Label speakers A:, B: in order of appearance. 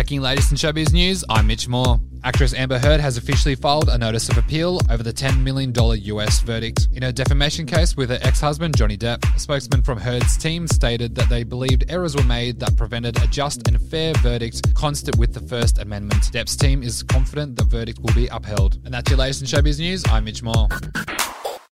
A: Checking latest in showbiz news, I'm Mitch Moore. Actress Amber Heard has officially filed a notice of appeal over the $10 million US verdict in her defamation case with her ex husband, Johnny Depp. A spokesman from Heard's team stated that they believed errors were made that prevented a just and fair verdict constant with the First Amendment. Depp's team is confident the verdict will be upheld. And that's your latest in showbiz news. I'm Mitch Moore.